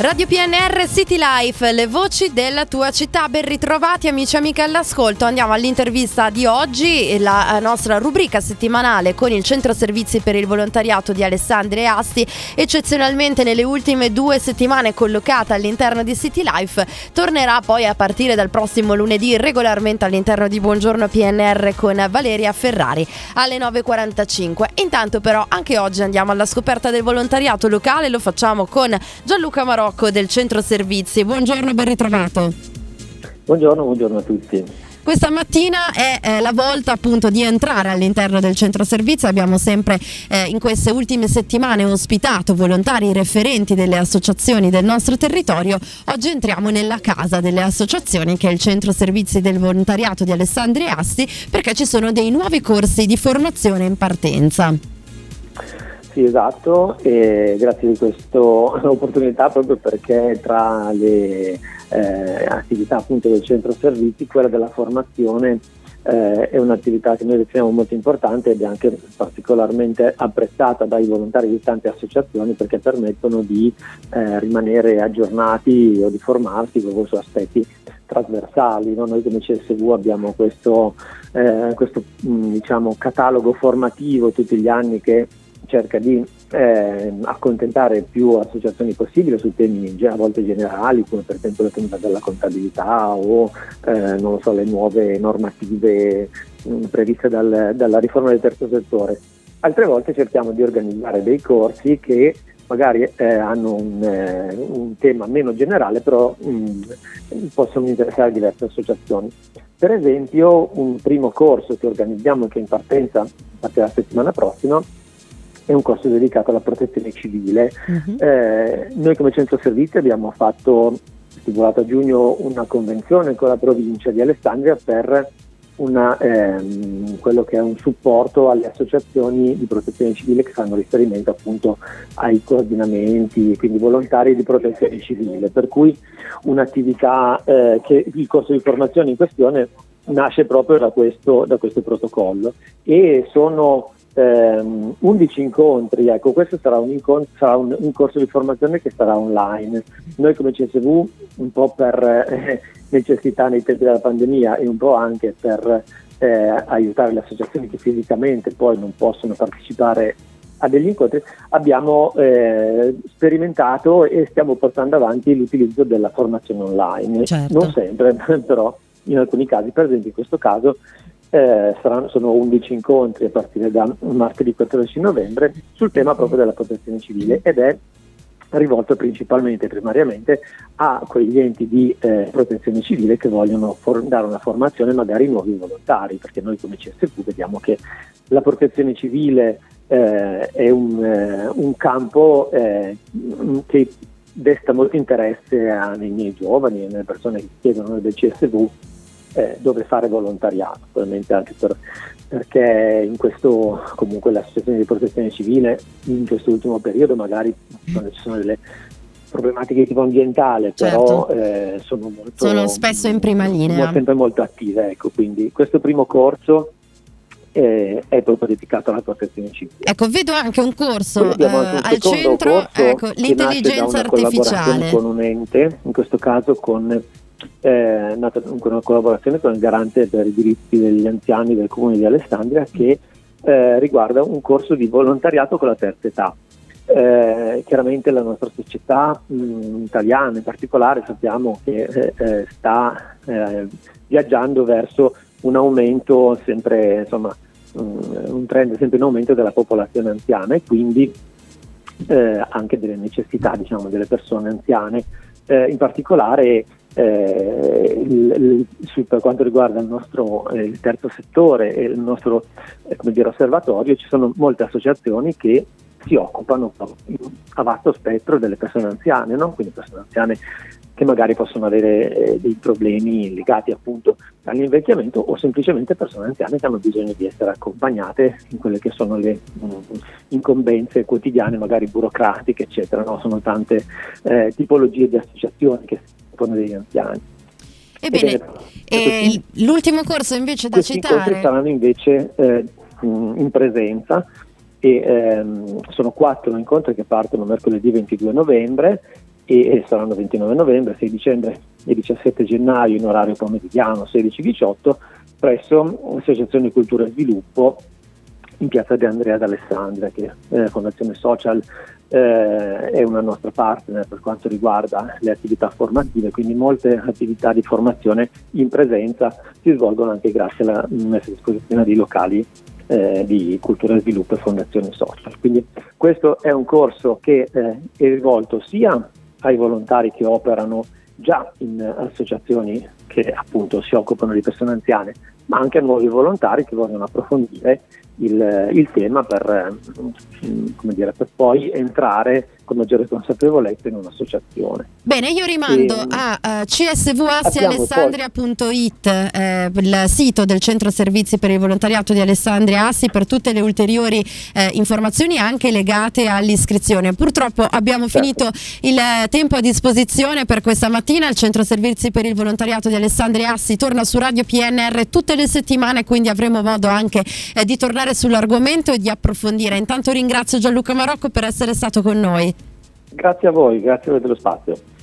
Radio PNR City Life, le voci della tua città. Ben ritrovati amici e amiche all'ascolto. Andiamo all'intervista di oggi, la nostra rubrica settimanale con il Centro Servizi per il Volontariato di Alessandria Asti, eccezionalmente nelle ultime due settimane collocata all'interno di City Life, tornerà poi a partire dal prossimo lunedì regolarmente all'interno di Buongiorno PNR con Valeria Ferrari alle 9.45. Intanto però anche oggi andiamo alla scoperta del volontariato locale, lo facciamo con Gianluca Marocco Rocco del centro servizi. Buongiorno, ben ritrovato. Buongiorno, buongiorno a tutti. Questa mattina è eh, la volta appunto di entrare all'interno del centro servizi. Abbiamo sempre eh, in queste ultime settimane ospitato volontari referenti delle associazioni del nostro territorio. Oggi entriamo nella casa delle associazioni che è il centro servizi del volontariato di Alessandria Asti perché ci sono dei nuovi corsi di formazione in partenza. Sì, esatto, e grazie di questa opportunità proprio perché tra le eh, attività appunto del centro servizi quella della formazione eh, è un'attività che noi riteniamo molto importante ed è anche particolarmente apprezzata dai volontari di tante associazioni perché permettono di eh, rimanere aggiornati o di formarsi proprio su aspetti trasversali. No? Noi come CSV abbiamo questo, eh, questo mh, diciamo, catalogo formativo tutti gli anni che cerca di eh, accontentare più associazioni possibile su temi a volte generali come per esempio la tenuta della contabilità o eh, so, le nuove normative mm, previste dal, dalla riforma del terzo settore. Altre volte cerchiamo di organizzare dei corsi che magari eh, hanno un, eh, un, tema meno generale, però mh, mm, possono interessare diverse associazioni. Per esempio, un primo corso che organizziamo che in partenza, parte la settimana prossima, è un corso dedicato alla protezione civile. Uh-huh. Eh, noi come centro servizi abbiamo fatto, stipulato a giugno una convenzione con la provincia di Alessandria per una, ehm, quello che è un supporto alle associazioni di protezione civile che fanno riferimento appunto ai coordinamenti, quindi volontari di protezione civile, per cui un'attività eh, che il corso di formazione in questione nasce proprio da questo, da questo protocollo e sono ehm, 11 incontri, ecco questo sarà, un, incontro, sarà un, un, corso di formazione che sarà online. Noi come CSV un po' per eh, necessità nei tempi della pandemia e un po' anche per eh, aiutare le associazioni che fisicamente poi non possono partecipare a degli incontri, abbiamo eh, sperimentato e stiamo portando avanti l'utilizzo della formazione online. Certo. Non sempre, però in alcuni casi, per esempio in questo caso eh, saranno, sono 11 incontri a partire da martedì 14 novembre sul tema proprio della protezione civile ed è rivolto principalmente e primariamente a quegli enti di eh, protezione civile che vogliono for- dare una formazione magari nuovi volontari, perché noi come CSV vediamo che la protezione civile eh, è un, eh, un campo eh, che desta molto interesse a, nei miei giovani e nelle persone che chiedono del CSV eh, dove fare volontariato, probabilmente anche per, perché in questo comunque le associazioni di protezione civile in questo ultimo periodo magari quando ci sono delle problematiche di tipo ambientale, certo. però eh, sono, molto, sono spesso in prima linea. sempre molto attive, ecco, quindi questo primo corso eh, è proprio dedicato alla protezione civile. Ecco, vedo anche un corso eh, al centro, ecco, l'intelligenza artificiale. Con un ente, in questo caso con è nata comunque una collaborazione con il garante per i diritti degli anziani del comune di Alessandria che eh, riguarda un corso di volontariato con la terza età. Eh, chiaramente la nostra società mh, italiana in particolare sappiamo che eh, eh sta eh, viaggiando verso un aumento sempre, insomma, mh, un trend sempre in aumento della popolazione anziana e quindi eh, anche delle necessità diciamo, delle persone anziane. in particolare eh, il, il, per quanto riguarda il nostro eh, il terzo settore e il nostro eh, dire, osservatorio, ci sono molte associazioni che si occupano a vasto spettro delle persone anziane, no? quindi persone anziane che magari possono avere eh, dei problemi legati appunto all'invecchiamento o semplicemente persone anziane che hanno bisogno di essere accompagnate in quelle che sono le mh, mm, incombenze quotidiane, magari burocratiche, eccetera. No? Sono tante eh, tipologie di associazioni che risponde degli anziani. Ebbene, eh, l'ultimo corso invece da questi citare... Questi saranno invece eh, in presenza e ehm, sono quattro incontri che partono mercoledì 22 novembre e saranno 29 novembre, 6 dicembre e 17 gennaio in orario pomeridiano 16-18 presso l'Associazione Cultura e Sviluppo in piazza di Andrea d'Alessandria, che è Fondazione Social eh, è una nostra partner per quanto riguarda le attività formative, quindi molte attività di formazione in presenza si svolgono anche grazie alla messa a disposizione di locali eh, di cultura e sviluppo e fondazione social. Quindi questo è un corso che eh, è rivolto sia ai volontari che operano già in associazioni che appunto si occupano di persone anziane, ma anche a nuovi volontari che vogliono approfondire il, il tema per, mm, dire, per, poi entrare con maggiore consapevolezza in un'associazione. Bene, io rimando e, a uh, csvasialessandria.it, eh, il sito del Centro Servizi per il Volontariato di Alessandria Assi per tutte le ulteriori eh, informazioni anche legate all'iscrizione. Purtroppo abbiamo certo. finito il tempo a disposizione per questa mattina, il Centro Servizi per il Volontariato di Alessandria Assi torna su Radio PNR tutte le settimane, quindi avremo modo anche eh, di tornare sull'argomento e di approfondire. Intanto ringrazio Gianluca Marocco per essere stato con noi. Grazie a voi, grazie dello spazio.